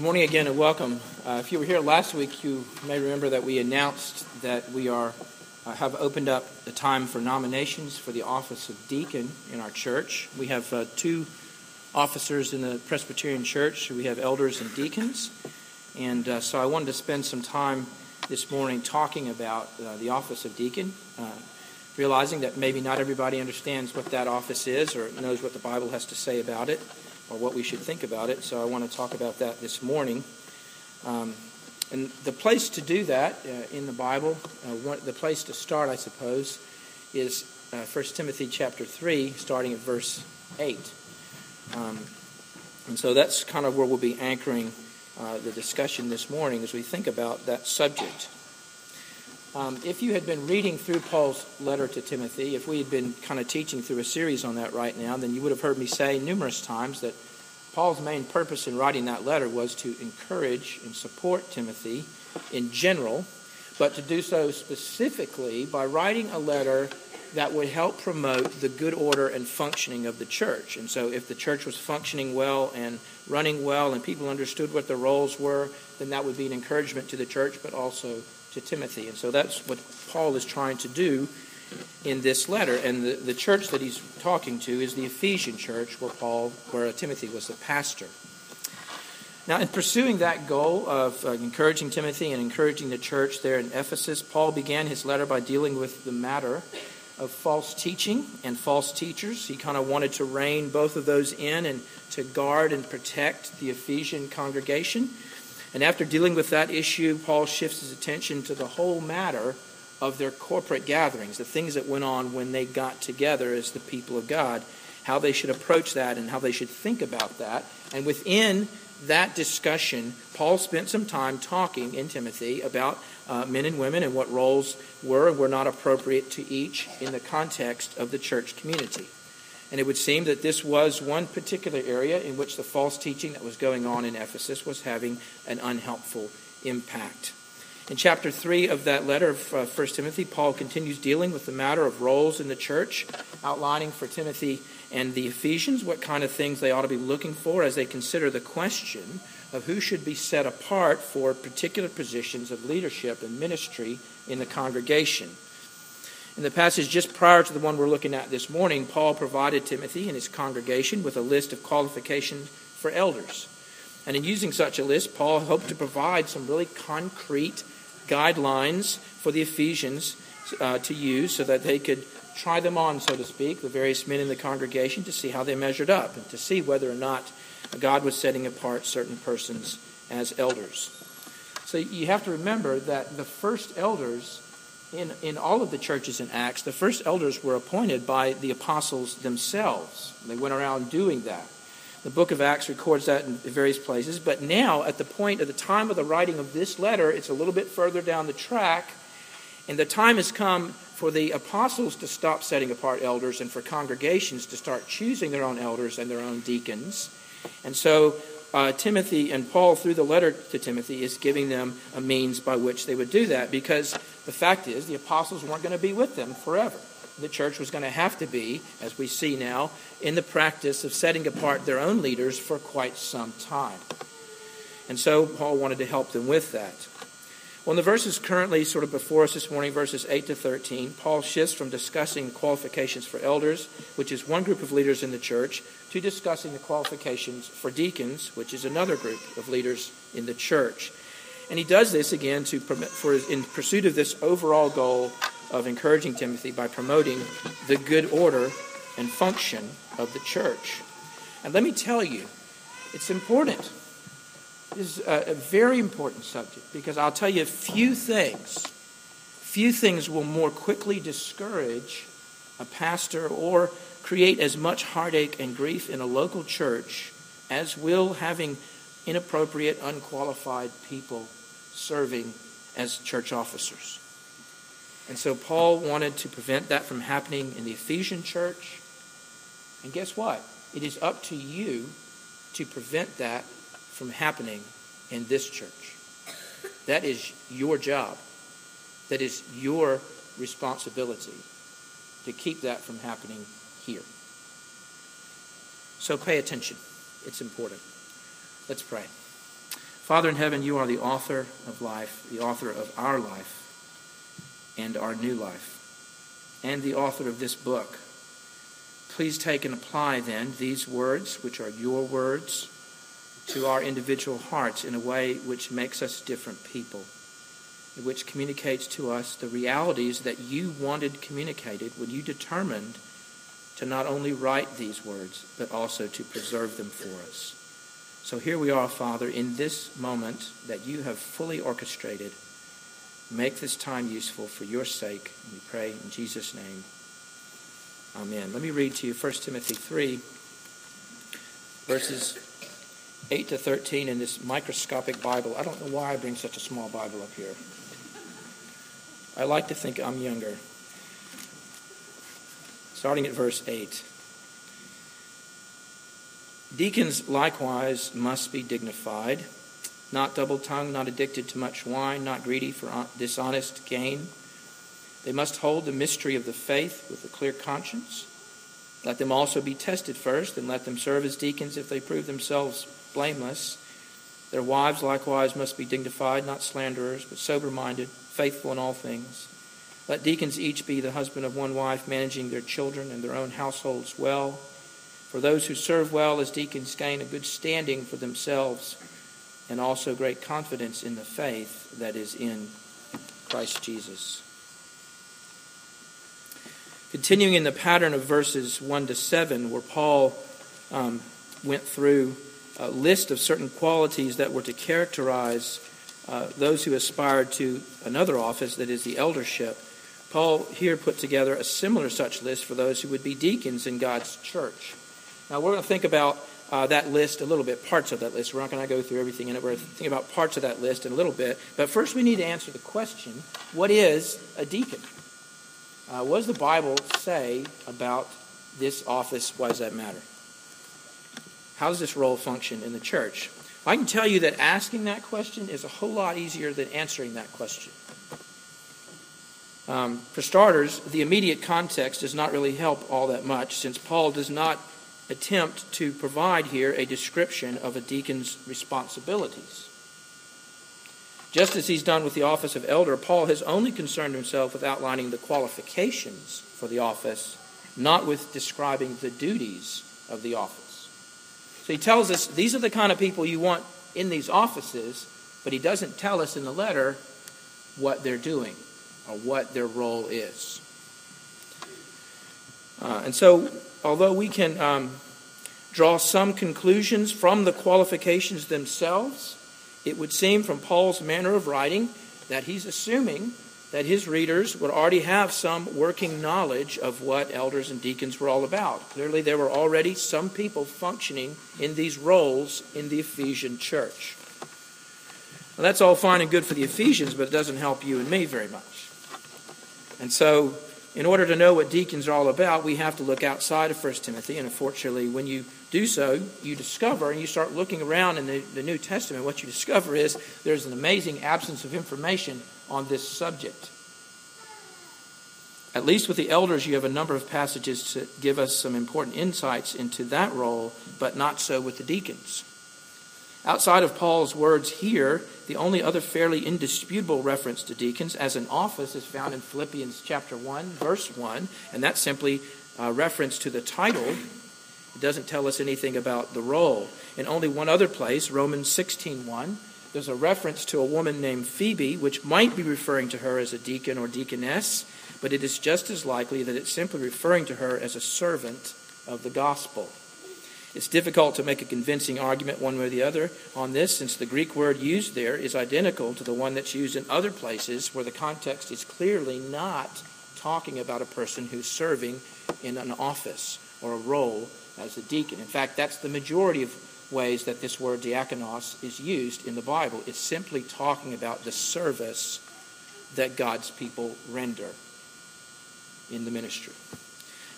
Good morning again and welcome. Uh, if you were here last week, you may remember that we announced that we are uh, have opened up the time for nominations for the office of deacon in our church. We have uh, two officers in the Presbyterian Church. We have elders and deacons, and uh, so I wanted to spend some time this morning talking about uh, the office of deacon, uh, realizing that maybe not everybody understands what that office is or knows what the Bible has to say about it or what we should think about it. So I want to talk about that this morning. Um, and the place to do that uh, in the Bible, uh, one, the place to start, I suppose, is uh, 1 Timothy chapter 3, starting at verse 8. Um, and so that's kind of where we'll be anchoring uh, the discussion this morning as we think about that subject. Um, if you had been reading through Paul's letter to Timothy, if we had been kind of teaching through a series on that right now, then you would have heard me say numerous times that Paul's main purpose in writing that letter was to encourage and support Timothy in general, but to do so specifically by writing a letter that would help promote the good order and functioning of the church. And so, if the church was functioning well and running well and people understood what their roles were, then that would be an encouragement to the church, but also to Timothy. And so that's what Paul is trying to do in this letter. And the, the church that he's talking to is the Ephesian church where Paul, where Timothy was the pastor. Now, in pursuing that goal of uh, encouraging Timothy and encouraging the church there in Ephesus, Paul began his letter by dealing with the matter of false teaching and false teachers. He kind of wanted to rein both of those in and to guard and protect the Ephesian congregation. And after dealing with that issue, Paul shifts his attention to the whole matter of their corporate gatherings, the things that went on when they got together as the people of God, how they should approach that and how they should think about that. And within that discussion, Paul spent some time talking in Timothy about uh, men and women and what roles were and were not appropriate to each in the context of the church community. And it would seem that this was one particular area in which the false teaching that was going on in Ephesus was having an unhelpful impact. In chapter 3 of that letter of uh, 1 Timothy, Paul continues dealing with the matter of roles in the church, outlining for Timothy and the Ephesians what kind of things they ought to be looking for as they consider the question of who should be set apart for particular positions of leadership and ministry in the congregation. In the passage just prior to the one we're looking at this morning, Paul provided Timothy and his congregation with a list of qualifications for elders. And in using such a list, Paul hoped to provide some really concrete guidelines for the Ephesians uh, to use so that they could try them on, so to speak, the various men in the congregation to see how they measured up and to see whether or not God was setting apart certain persons as elders. So you have to remember that the first elders in, in all of the churches in Acts, the first elders were appointed by the apostles themselves. They went around doing that. The book of Acts records that in various places. But now, at the point, at the time of the writing of this letter, it's a little bit further down the track. And the time has come for the apostles to stop setting apart elders and for congregations to start choosing their own elders and their own deacons. And so uh, Timothy and Paul, through the letter to Timothy, is giving them a means by which they would do that because the fact is the apostles weren't going to be with them forever. The church was going to have to be, as we see now, in the practice of setting apart their own leaders for quite some time. And so Paul wanted to help them with that. Well, in the verses currently sort of before us this morning, verses 8 to 13, Paul shifts from discussing qualifications for elders, which is one group of leaders in the church, to discussing the qualifications for deacons, which is another group of leaders in the church. And he does this again to for in pursuit of this overall goal of encouraging Timothy by promoting the good order and function of the church. And let me tell you, it's important. This is a, a very important subject because I'll tell you, a few things, few things will more quickly discourage a pastor or create as much heartache and grief in a local church as will having inappropriate, unqualified people serving as church officers. And so Paul wanted to prevent that from happening in the Ephesian church. And guess what? It is up to you to prevent that from happening in this church. That is your job. That is your responsibility to keep that from happening here. So pay attention. It's important. Let's pray. Father in heaven, you are the author of life, the author of our life and our new life, and the author of this book. Please take and apply then these words, which are your words, to our individual hearts in a way which makes us different people, which communicates to us the realities that you wanted communicated when you determined to not only write these words, but also to preserve them for us. So here we are, Father, in this moment that you have fully orchestrated. Make this time useful for your sake. We pray in Jesus' name. Amen. Let me read to you 1 Timothy 3, verses 8 to 13 in this microscopic Bible. I don't know why I bring such a small Bible up here. I like to think I'm younger. Starting at verse 8. Deacons likewise must be dignified, not double tongued, not addicted to much wine, not greedy for dishonest gain. They must hold the mystery of the faith with a clear conscience. Let them also be tested first, and let them serve as deacons if they prove themselves blameless. Their wives likewise must be dignified, not slanderers, but sober minded, faithful in all things. Let deacons each be the husband of one wife, managing their children and their own households well. For those who serve well as deacons gain a good standing for themselves and also great confidence in the faith that is in Christ Jesus. Continuing in the pattern of verses 1 to 7, where Paul um, went through a list of certain qualities that were to characterize uh, those who aspired to another office, that is the eldership. Paul here put together a similar such list for those who would be deacons in God's church. Now, we're going to think about uh, that list a little bit, parts of that list. We're not going to go through everything in it. We're going to think about parts of that list in a little bit. But first, we need to answer the question what is a deacon? Uh, what does the Bible say about this office? Why does that matter? How does this role function in the church? I can tell you that asking that question is a whole lot easier than answering that question. Um, for starters, the immediate context does not really help all that much since Paul does not attempt to provide here a description of a deacon's responsibilities. Just as he's done with the office of elder, Paul has only concerned himself with outlining the qualifications for the office, not with describing the duties of the office. So he tells us these are the kind of people you want in these offices, but he doesn't tell us in the letter what they're doing or what their role is. Uh, and so although we can um, draw some conclusions from the qualifications themselves, it would seem from Paul's manner of writing that he's assuming that his readers would already have some working knowledge of what elders and deacons were all about. Clearly, there were already some people functioning in these roles in the Ephesian church. Well, that's all fine and good for the Ephesians, but it doesn't help you and me very much. And so in order to know what deacons are all about, we have to look outside of 1 Timothy. And unfortunately, when you do so, you discover and you start looking around in the, the New Testament, what you discover is there's an amazing absence of information on this subject. At least with the elders, you have a number of passages to give us some important insights into that role, but not so with the deacons. Outside of Paul's words here, the only other fairly indisputable reference to deacons as an office is found in Philippians chapter 1, verse 1, and that's simply a reference to the title. It doesn't tell us anything about the role. In only one other place, Romans 16:1, there's a reference to a woman named Phoebe, which might be referring to her as a deacon or deaconess, but it is just as likely that it's simply referring to her as a servant of the gospel. It's difficult to make a convincing argument one way or the other on this, since the Greek word used there is identical to the one that's used in other places where the context is clearly not talking about a person who's serving in an office or a role as a deacon. In fact, that's the majority of ways that this word diakonos is used in the Bible. It's simply talking about the service that God's people render in the ministry.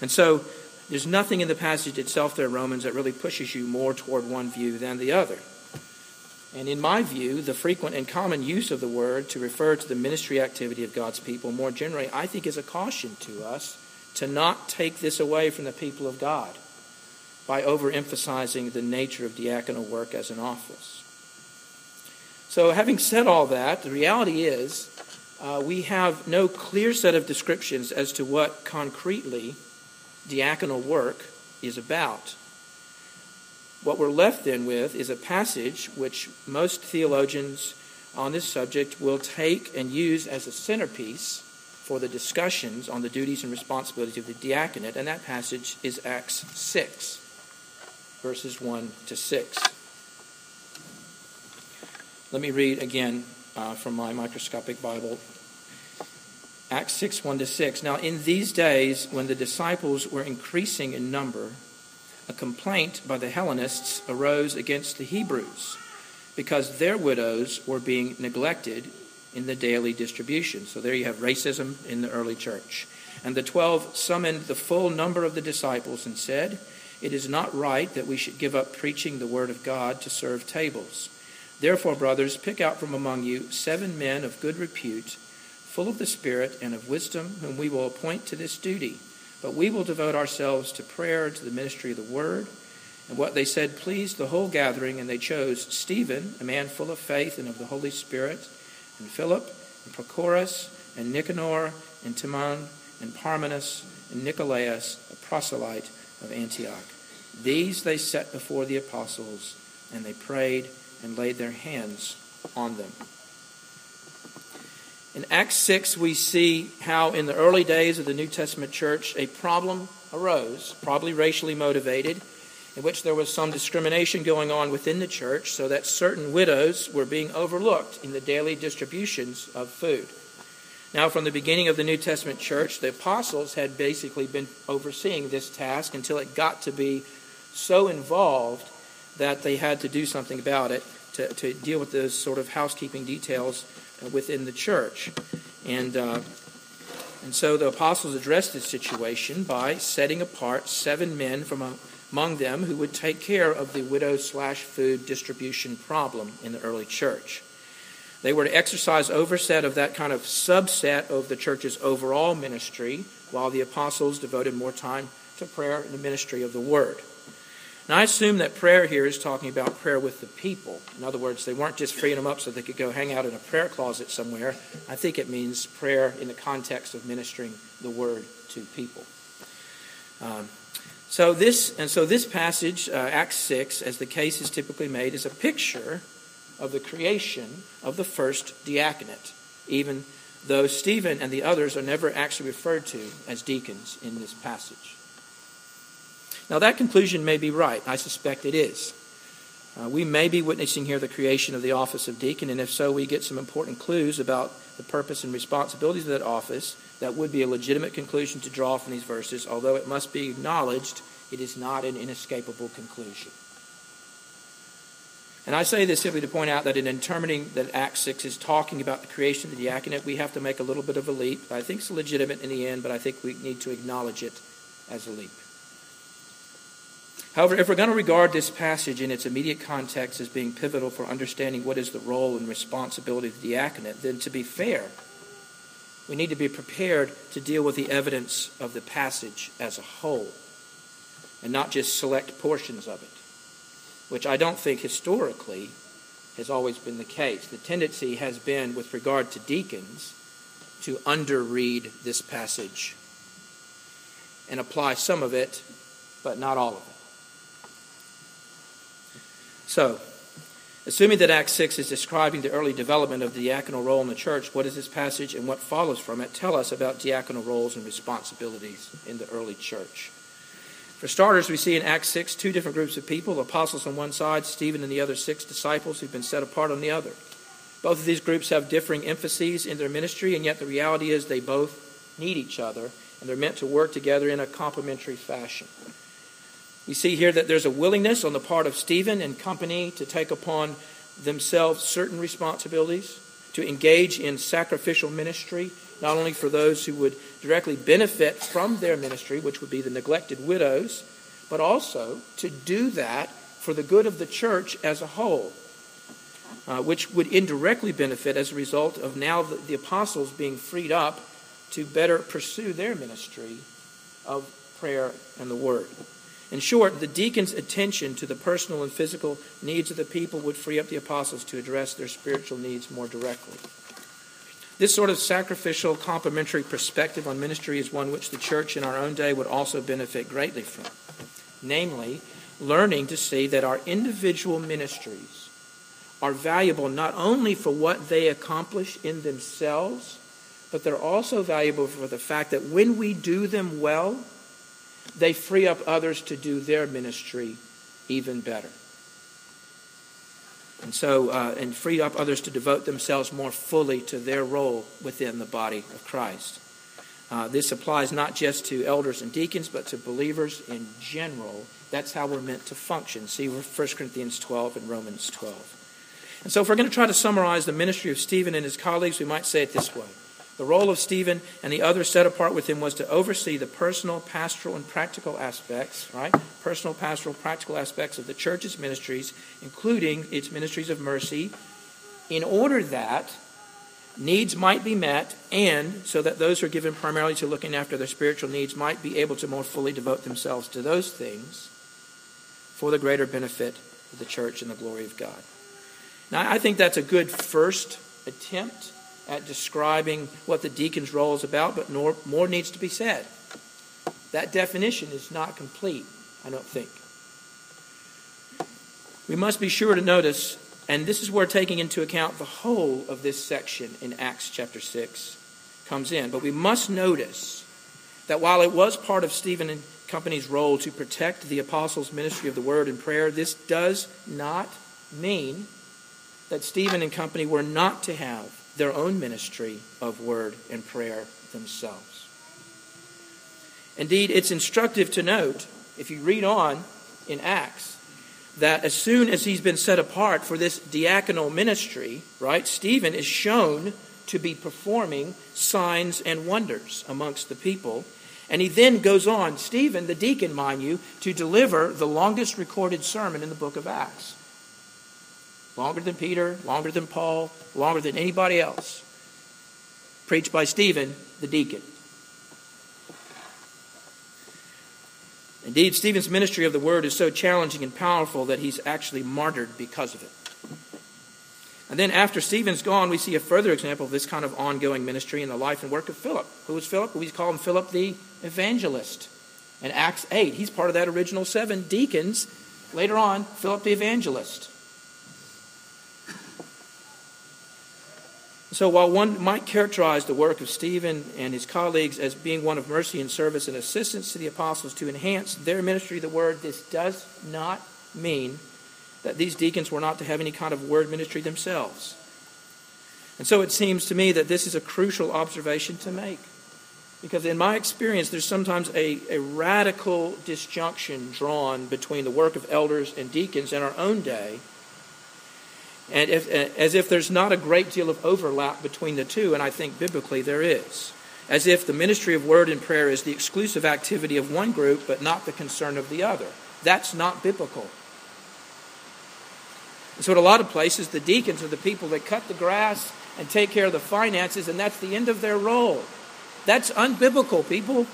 And so there's nothing in the passage itself there, Romans, that really pushes you more toward one view than the other. And in my view, the frequent and common use of the word to refer to the ministry activity of God's people more generally, I think, is a caution to us to not take this away from the people of God by overemphasizing the nature of diaconal work as an office. So, having said all that, the reality is uh, we have no clear set of descriptions as to what concretely diaconal work is about. What we're left then with is a passage which most theologians on this subject will take and use as a centerpiece for the discussions on the duties and responsibilities of the diaconate, and that passage is Acts 6, verses 1 to 6. Let me read again uh, from my microscopic Bible. Acts 6, 1 to 6. Now, in these days, when the disciples were increasing in number, a complaint by the Hellenists arose against the Hebrews because their widows were being neglected in the daily distribution. So there you have racism in the early church. And the twelve summoned the full number of the disciples and said, It is not right that we should give up preaching the word of God to serve tables. Therefore, brothers, pick out from among you seven men of good repute, full of the Spirit and of wisdom, whom we will appoint to this duty. But we will devote ourselves to prayer, to the ministry of the word. And what they said pleased the whole gathering, and they chose Stephen, a man full of faith and of the Holy Spirit, and Philip, and Prochorus, and Nicanor, and Timon, and Parmenas, and Nicolaus, a proselyte of Antioch. These they set before the apostles, and they prayed and laid their hands on them. In Acts 6, we see how in the early days of the New Testament church, a problem arose, probably racially motivated, in which there was some discrimination going on within the church so that certain widows were being overlooked in the daily distributions of food. Now, from the beginning of the New Testament church, the apostles had basically been overseeing this task until it got to be so involved that they had to do something about it to, to deal with those sort of housekeeping details within the church. And, uh, and so the apostles addressed this situation by setting apart seven men from among them who would take care of the widow slash food distribution problem in the early church. They were to exercise oversight of that kind of subset of the church's overall ministry, while the apostles devoted more time to prayer and the ministry of the word. Now, I assume that prayer here is talking about prayer with the people. In other words, they weren't just freeing them up so they could go hang out in a prayer closet somewhere. I think it means prayer in the context of ministering the word to people. Um, so this and so this passage, uh, Acts six, as the case is typically made, is a picture of the creation of the first diaconate, even though Stephen and the others are never actually referred to as deacons in this passage. Now, that conclusion may be right. I suspect it is. Uh, we may be witnessing here the creation of the office of deacon, and if so, we get some important clues about the purpose and responsibilities of that office. That would be a legitimate conclusion to draw from these verses, although it must be acknowledged it is not an inescapable conclusion. And I say this simply to point out that in determining that Acts 6 is talking about the creation of the diaconate, we have to make a little bit of a leap. I think it's legitimate in the end, but I think we need to acknowledge it as a leap. However, if we're going to regard this passage in its immediate context as being pivotal for understanding what is the role and responsibility of the diaconate, then to be fair, we need to be prepared to deal with the evidence of the passage as a whole and not just select portions of it, which I don't think historically has always been the case. The tendency has been, with regard to deacons, to underread this passage and apply some of it, but not all of it. So, assuming that Acts 6 is describing the early development of the diaconal role in the church, what does this passage and what follows from it tell us about diaconal roles and responsibilities in the early church? For starters, we see in Acts 6 two different groups of people the apostles on one side, Stephen and the other six disciples who've been set apart on the other. Both of these groups have differing emphases in their ministry, and yet the reality is they both need each other, and they're meant to work together in a complementary fashion. We see here that there's a willingness on the part of Stephen and company to take upon themselves certain responsibilities, to engage in sacrificial ministry, not only for those who would directly benefit from their ministry, which would be the neglected widows, but also to do that for the good of the church as a whole, uh, which would indirectly benefit as a result of now the, the apostles being freed up to better pursue their ministry of prayer and the word. In short, the deacon's attention to the personal and physical needs of the people would free up the apostles to address their spiritual needs more directly. This sort of sacrificial, complementary perspective on ministry is one which the church in our own day would also benefit greatly from. Namely, learning to see that our individual ministries are valuable not only for what they accomplish in themselves, but they're also valuable for the fact that when we do them well, they free up others to do their ministry even better. And so, uh, and free up others to devote themselves more fully to their role within the body of Christ. Uh, this applies not just to elders and deacons, but to believers in general. That's how we're meant to function. See 1 Corinthians 12 and Romans 12. And so, if we're going to try to summarize the ministry of Stephen and his colleagues, we might say it this way the role of Stephen and the others set apart with him was to oversee the personal, pastoral, and practical aspects, right? Personal, pastoral, practical aspects of the church's ministries, including its ministries of mercy, in order that needs might be met and so that those who are given primarily to looking after their spiritual needs might be able to more fully devote themselves to those things for the greater benefit of the church and the glory of God. Now, I think that's a good first attempt at describing what the deacon's role is about, but more, more needs to be said. That definition is not complete, I don't think. We must be sure to notice, and this is where taking into account the whole of this section in Acts chapter 6 comes in, but we must notice that while it was part of Stephen and company's role to protect the apostles' ministry of the word and prayer, this does not mean that Stephen and company were not to have their own ministry of word and prayer themselves. Indeed, it's instructive to note, if you read on in Acts, that as soon as he's been set apart for this diaconal ministry, right, Stephen is shown to be performing signs and wonders amongst the people. And he then goes on, Stephen, the deacon, mind you, to deliver the longest recorded sermon in the book of Acts. Longer than Peter, longer than Paul, longer than anybody else. Preached by Stephen, the deacon. Indeed, Stephen's ministry of the word is so challenging and powerful that he's actually martyred because of it. And then after Stephen's gone, we see a further example of this kind of ongoing ministry in the life and work of Philip. Who was Philip? We call him Philip the evangelist. In Acts 8, he's part of that original seven deacons. Later on, Philip the evangelist. So, while one might characterize the work of Stephen and his colleagues as being one of mercy and service and assistance to the apostles to enhance their ministry of the word, this does not mean that these deacons were not to have any kind of word ministry themselves. And so it seems to me that this is a crucial observation to make. Because in my experience, there's sometimes a, a radical disjunction drawn between the work of elders and deacons in our own day and if, eh, as if there's not a great deal of overlap between the two, and I think biblically there is. As if the ministry of word and prayer is the exclusive activity of one group, but not the concern of the other. That's not biblical. And so, in a lot of places, the deacons are the people that cut the grass and take care of the finances, and that's the end of their role. That's unbiblical, people.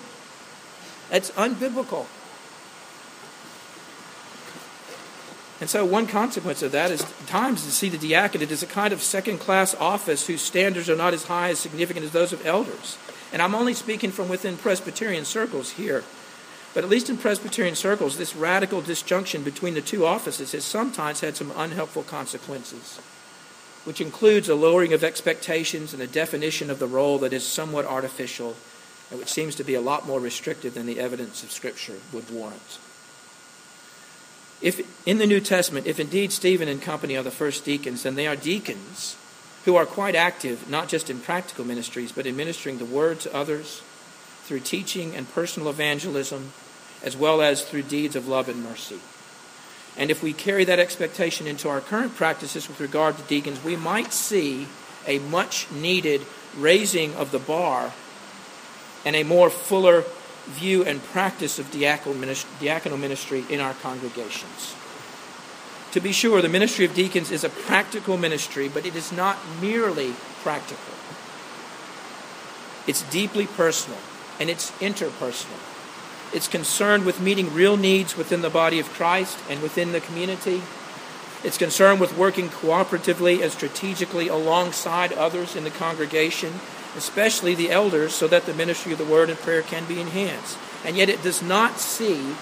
That's unbiblical. And so, one consequence of that is times to see the diaconate as a kind of second class office whose standards are not as high as significant as those of elders. And I'm only speaking from within Presbyterian circles here. But at least in Presbyterian circles, this radical disjunction between the two offices has sometimes had some unhelpful consequences, which includes a lowering of expectations and a definition of the role that is somewhat artificial and which seems to be a lot more restrictive than the evidence of Scripture would warrant. If in the New Testament, if indeed Stephen and company are the first deacons, then they are deacons who are quite active, not just in practical ministries, but in ministering the word to others through teaching and personal evangelism, as well as through deeds of love and mercy. And if we carry that expectation into our current practices with regard to deacons, we might see a much needed raising of the bar and a more fuller view and practice of diaconal ministry in our congregations. To be sure, the ministry of deacons is a practical ministry, but it is not merely practical. It's deeply personal and it's interpersonal. It's concerned with meeting real needs within the body of Christ and within the community. It's concerned with working cooperatively and strategically alongside others in the congregation, especially the elders, so that the ministry of the word and prayer can be enhanced. And yet it does not see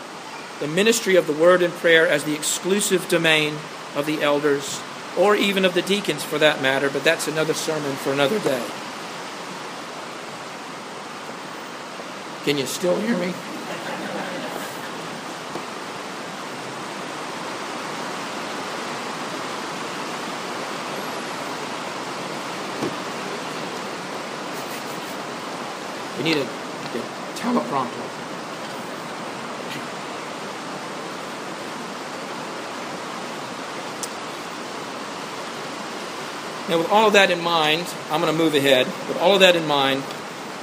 the ministry of the word and prayer as the exclusive domain of the elders or even of the deacons for that matter, but that's another sermon for another day. Can you still hear me? Need a, a teleprompter. Now, with all of that in mind, I'm going to move ahead. With all of that in mind,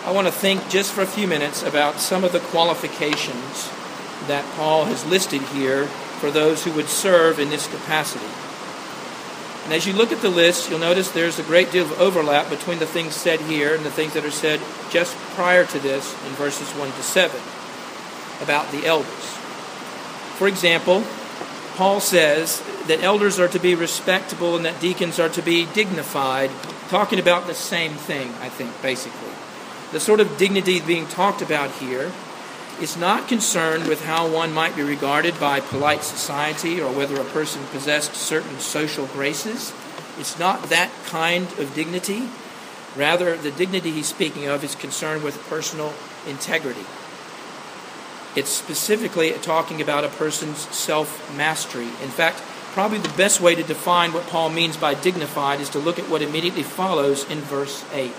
I want to think just for a few minutes about some of the qualifications that Paul has listed here for those who would serve in this capacity. And as you look at the list, you'll notice there's a great deal of overlap between the things said here and the things that are said just prior to this in verses 1 to 7 about the elders. For example, Paul says that elders are to be respectable and that deacons are to be dignified, talking about the same thing, I think, basically. The sort of dignity being talked about here is not concerned with how one might be regarded by polite society or whether a person possessed certain social graces. It's not that kind of dignity. Rather, the dignity he's speaking of is concerned with personal integrity. It's specifically talking about a person's self mastery. In fact, probably the best way to define what Paul means by dignified is to look at what immediately follows in verse 8.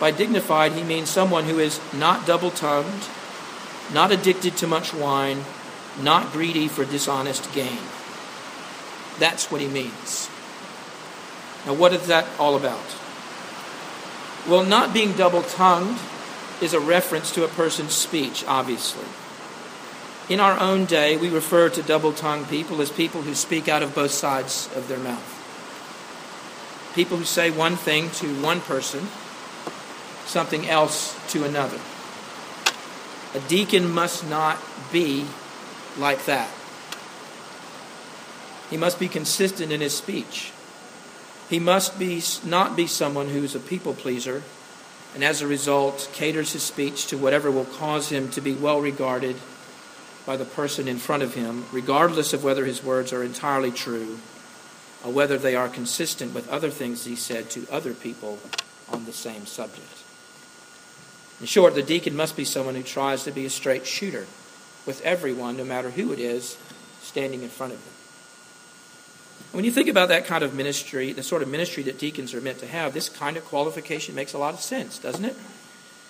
By dignified, he means someone who is not double tongued, not addicted to much wine, not greedy for dishonest gain. That's what he means. Now, what is that all about? Well, not being double tongued is a reference to a person's speech, obviously. In our own day, we refer to double tongued people as people who speak out of both sides of their mouth. People who say one thing to one person, something else to another. A deacon must not be like that. He must be consistent in his speech. He must be not be someone who is a people pleaser and as a result caters his speech to whatever will cause him to be well regarded by the person in front of him, regardless of whether his words are entirely true or whether they are consistent with other things he said to other people on the same subject. In short, the deacon must be someone who tries to be a straight shooter with everyone, no matter who it is, standing in front of him. When you think about that kind of ministry, the sort of ministry that deacons are meant to have, this kind of qualification makes a lot of sense, doesn't it?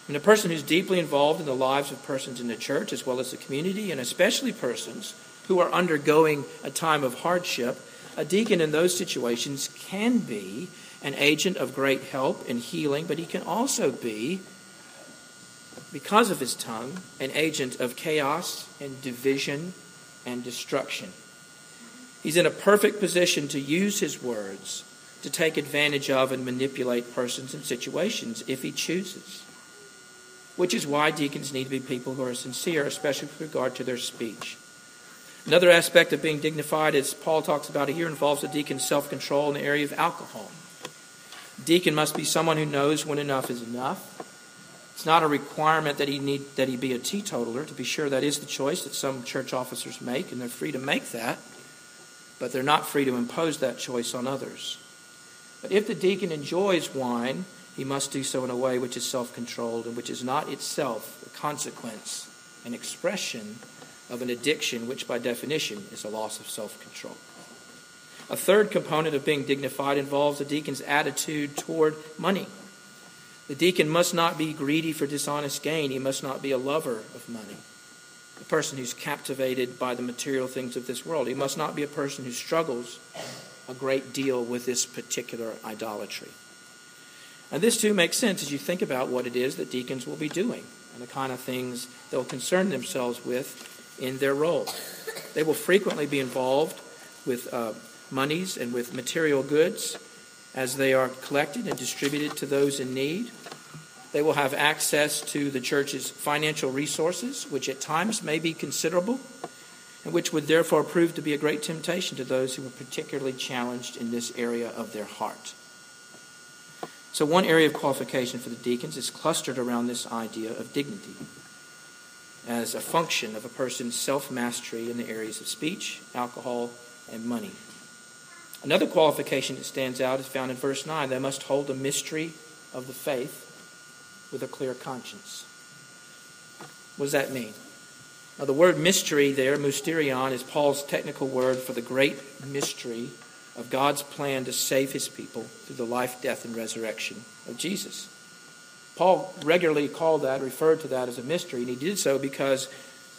And a person who's deeply involved in the lives of persons in the church as well as the community, and especially persons who are undergoing a time of hardship, a deacon in those situations can be an agent of great help and healing, but he can also be, because of his tongue, an agent of chaos and division and destruction. He's in a perfect position to use his words to take advantage of and manipulate persons and situations if he chooses which is why deacons need to be people who are sincere, especially with regard to their speech. Another aspect of being dignified, as Paul talks about here, involves a deacon's self control in the area of alcohol. Deacon must be someone who knows when enough is enough. It's not a requirement that he need that he be a teetotaler. To be sure, that is the choice that some church officers make, and they're free to make that, but they're not free to impose that choice on others. But if the deacon enjoys wine, he must do so in a way which is self controlled and which is not itself a consequence, an expression of an addiction, which by definition is a loss of self control. A third component of being dignified involves a deacon's attitude toward money. The deacon must not be greedy for dishonest gain, he must not be a lover of money. A person who's captivated by the material things of this world. He must not be a person who struggles a great deal with this particular idolatry. And this too makes sense as you think about what it is that deacons will be doing and the kind of things they'll concern themselves with in their role. They will frequently be involved with uh, monies and with material goods as they are collected and distributed to those in need. They will have access to the church's financial resources, which at times may be considerable, and which would therefore prove to be a great temptation to those who are particularly challenged in this area of their heart. So, one area of qualification for the deacons is clustered around this idea of dignity as a function of a person's self mastery in the areas of speech, alcohol, and money. Another qualification that stands out is found in verse 9. They must hold the mystery of the faith with a clear conscience. What does that mean? Now, the word mystery there, mysterion, is Paul's technical word for the great mystery of God's plan to save his people through the life, death, and resurrection of Jesus. Paul regularly called that, referred to that as a mystery, and he did so because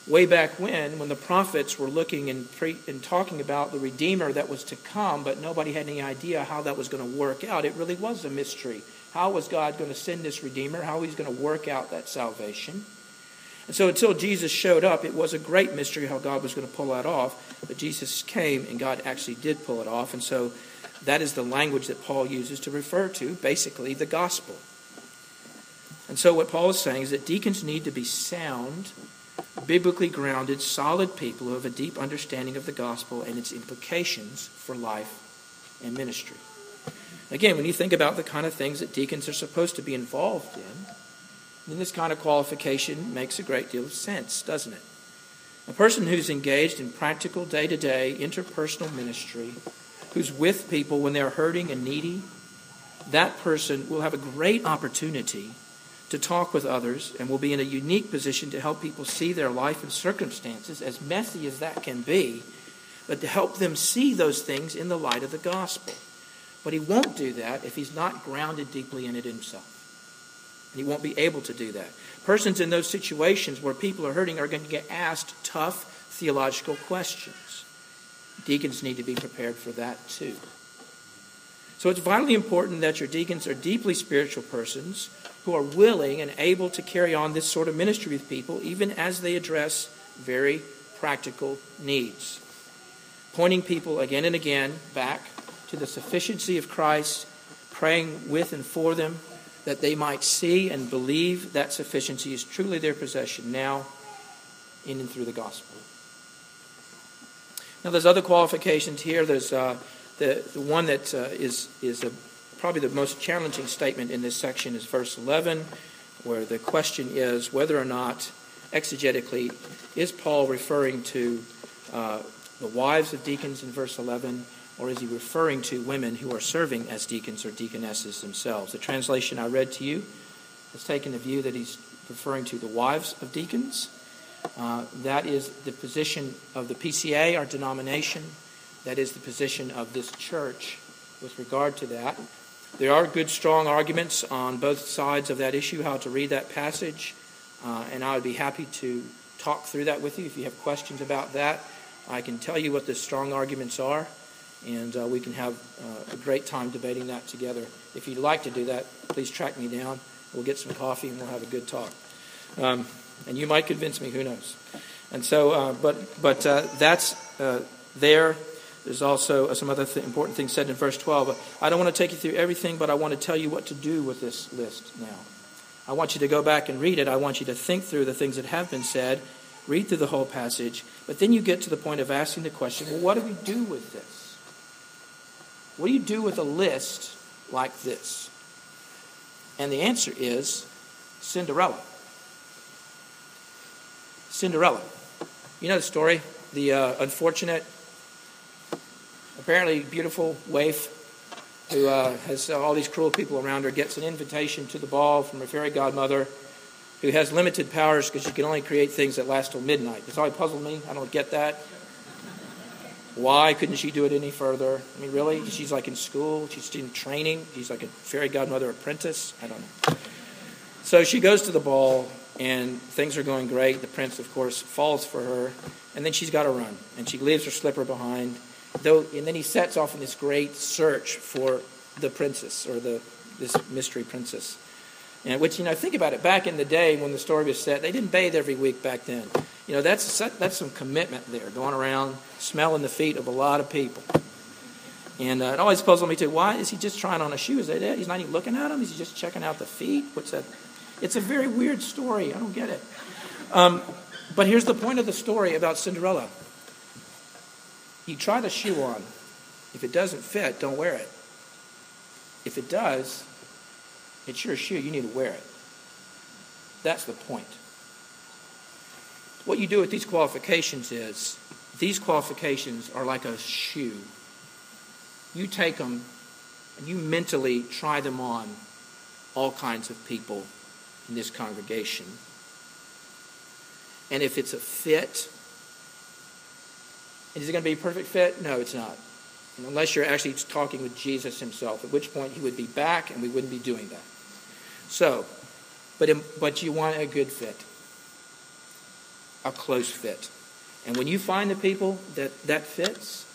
way back when, when the prophets were looking and, pre- and talking about the Redeemer that was to come, but nobody had any idea how that was going to work out, it really was a mystery. How was God going to send this Redeemer? How he's going to work out that salvation? And so until Jesus showed up, it was a great mystery how God was going to pull that off. But Jesus came and God actually did pull it off. And so that is the language that Paul uses to refer to basically the gospel. And so what Paul is saying is that deacons need to be sound, biblically grounded, solid people who have a deep understanding of the gospel and its implications for life and ministry. Again, when you think about the kind of things that deacons are supposed to be involved in, then this kind of qualification makes a great deal of sense, doesn't it? A person who's engaged in practical, day to day, interpersonal ministry, who's with people when they're hurting and needy, that person will have a great opportunity to talk with others and will be in a unique position to help people see their life and circumstances, as messy as that can be, but to help them see those things in the light of the gospel. But he won't do that if he's not grounded deeply in it himself. And he won't be able to do that. Persons in those situations where people are hurting are going to get asked tough theological questions. Deacons need to be prepared for that too. So it's vitally important that your deacons are deeply spiritual persons who are willing and able to carry on this sort of ministry with people, even as they address very practical needs. Pointing people again and again back to the sufficiency of Christ, praying with and for them, that they might see and believe that sufficiency is truly their possession now in and through the gospel. Now, there's other qualifications here. There's uh, the, the one that uh, is is a probably the most challenging statement in this section is verse 11, where the question is whether or not, exegetically, is Paul referring to uh, the wives of deacons in verse 11, or is he referring to women who are serving as deacons or deaconesses themselves? The translation I read to you has taken the view that he's referring to the wives of deacons. Uh, that is the position of the PCA, our denomination. That is the position of this church with regard to that. There are good, strong arguments on both sides of that issue, how to read that passage, uh, and I would be happy to talk through that with you. If you have questions about that, I can tell you what the strong arguments are, and uh, we can have uh, a great time debating that together. If you'd like to do that, please track me down. We'll get some coffee and we'll have a good talk. Um, and you might convince me, who knows? And so, uh, but but uh, that's uh, there there's also some other th- important things said in verse 12. I don't want to take you through everything, but I want to tell you what to do with this list now. I want you to go back and read it. I want you to think through the things that have been said, read through the whole passage, but then you get to the point of asking the question well, what do we do with this? What do you do with a list like this? And the answer is Cinderella. Cinderella. You know the story? The uh, unfortunate apparently beautiful waif who uh, has all these cruel people around her gets an invitation to the ball from her fairy godmother who has limited powers because she can only create things that last till midnight. It's always puzzled me. I don't get that. Why couldn't she do it any further? I mean, really? She's like in school. She's in training. She's like a fairy godmother apprentice. I don't know. So she goes to the ball, and things are going great. The prince, of course, falls for her, and then she's got to run, and she leaves her slipper behind though, and then he sets off in this great search for the princess or the this mystery princess. And which you know, think about it. Back in the day when the story was set, they didn't bathe every week back then. You know, that's that's some commitment there, going around smelling the feet of a lot of people. And uh, it always puzzled me too. Why is he just trying on a shoe? Is that it? He's not even looking at them. He's just checking out the feet. What's that? It's a very weird story. I don't get it. Um, but here's the point of the story about Cinderella. You try the shoe on. If it doesn't fit, don't wear it. If it does, it's your shoe. You need to wear it. That's the point. What you do with these qualifications is these qualifications are like a shoe. You take them and you mentally try them on all kinds of people in this congregation. And if it's a fit, is it going to be a perfect fit? No, it's not. And unless you're actually talking with Jesus himself, at which point he would be back and we wouldn't be doing that. So, but, but you want a good fit, a close fit. And when you find the people that that fits,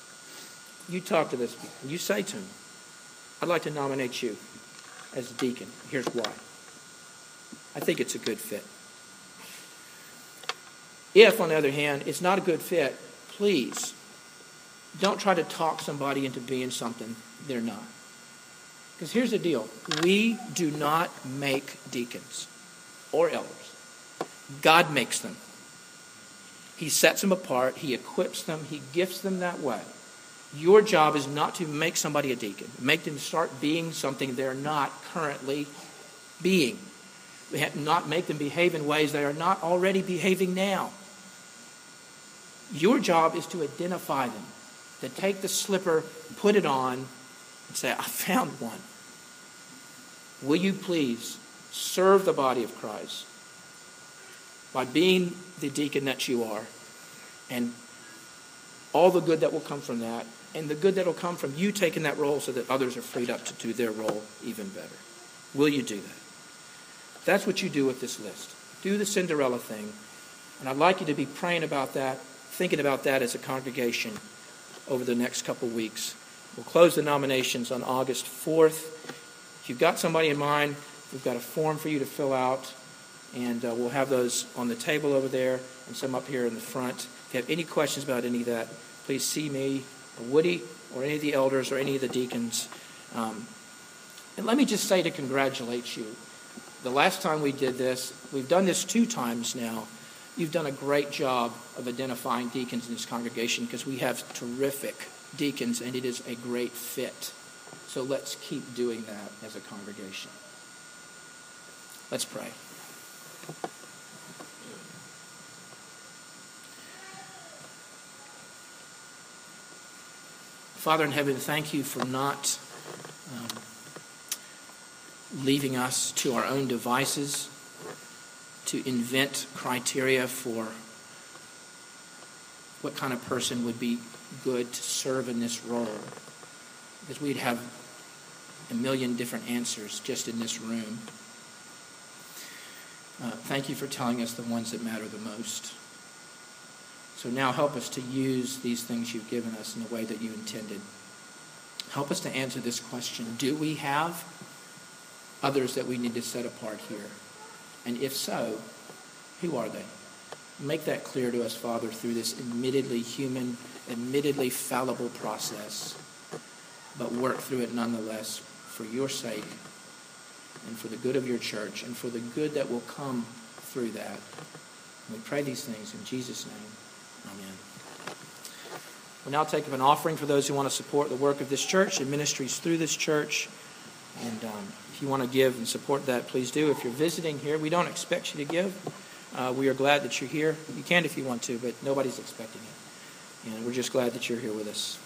you talk to this. You say to them, I'd like to nominate you as a deacon. Here's why. I think it's a good fit. If, on the other hand, it's not a good fit, please don't try to talk somebody into being something they're not. Because here's the deal we do not make deacons or elders, God makes them. He sets them apart, He equips them, He gifts them that way. Your job is not to make somebody a deacon, make them start being something they're not currently being. Not make them behave in ways they are not already behaving now. Your job is to identify them, to take the slipper, put it on, and say, I found one. Will you please serve the body of Christ by being the deacon that you are and all the good that will come from that and the good that will come from you taking that role so that others are freed up to do their role even better. Will you do that? That's what you do with this list. Do the Cinderella thing. And I'd like you to be praying about that, thinking about that as a congregation over the next couple weeks. We'll close the nominations on August 4th. If you've got somebody in mind, we've got a form for you to fill out, and uh, we'll have those on the table over there and some up here in the front. If you have any questions about any of that, please see me or Woody or any of the elders or any of the deacons. Um, and let me just say to congratulate you. The last time we did this, we've done this two times now. You've done a great job of identifying deacons in this congregation because we have terrific deacons and it is a great fit. So let's keep doing that as a congregation. Let's pray. Father in heaven, thank you for not um, leaving us to our own devices to invent criteria for what kind of person would be good to serve in this role. Because we'd have a million different answers just in this room. Uh, thank you for telling us the ones that matter the most. So now help us to use these things you've given us in the way that you intended. Help us to answer this question Do we have others that we need to set apart here? And if so, who are they? Make that clear to us, Father, through this admittedly human, admittedly fallible process, but work through it nonetheless for your sake and for the good of your church and for the good that will come through that. we pray these things in Jesus' name. Amen. We'll now take up an offering for those who want to support the work of this church and ministries through this church. And um, you want to give and support that, please do. If you're visiting here, we don't expect you to give. Uh, we are glad that you're here. You can if you want to, but nobody's expecting it. And we're just glad that you're here with us.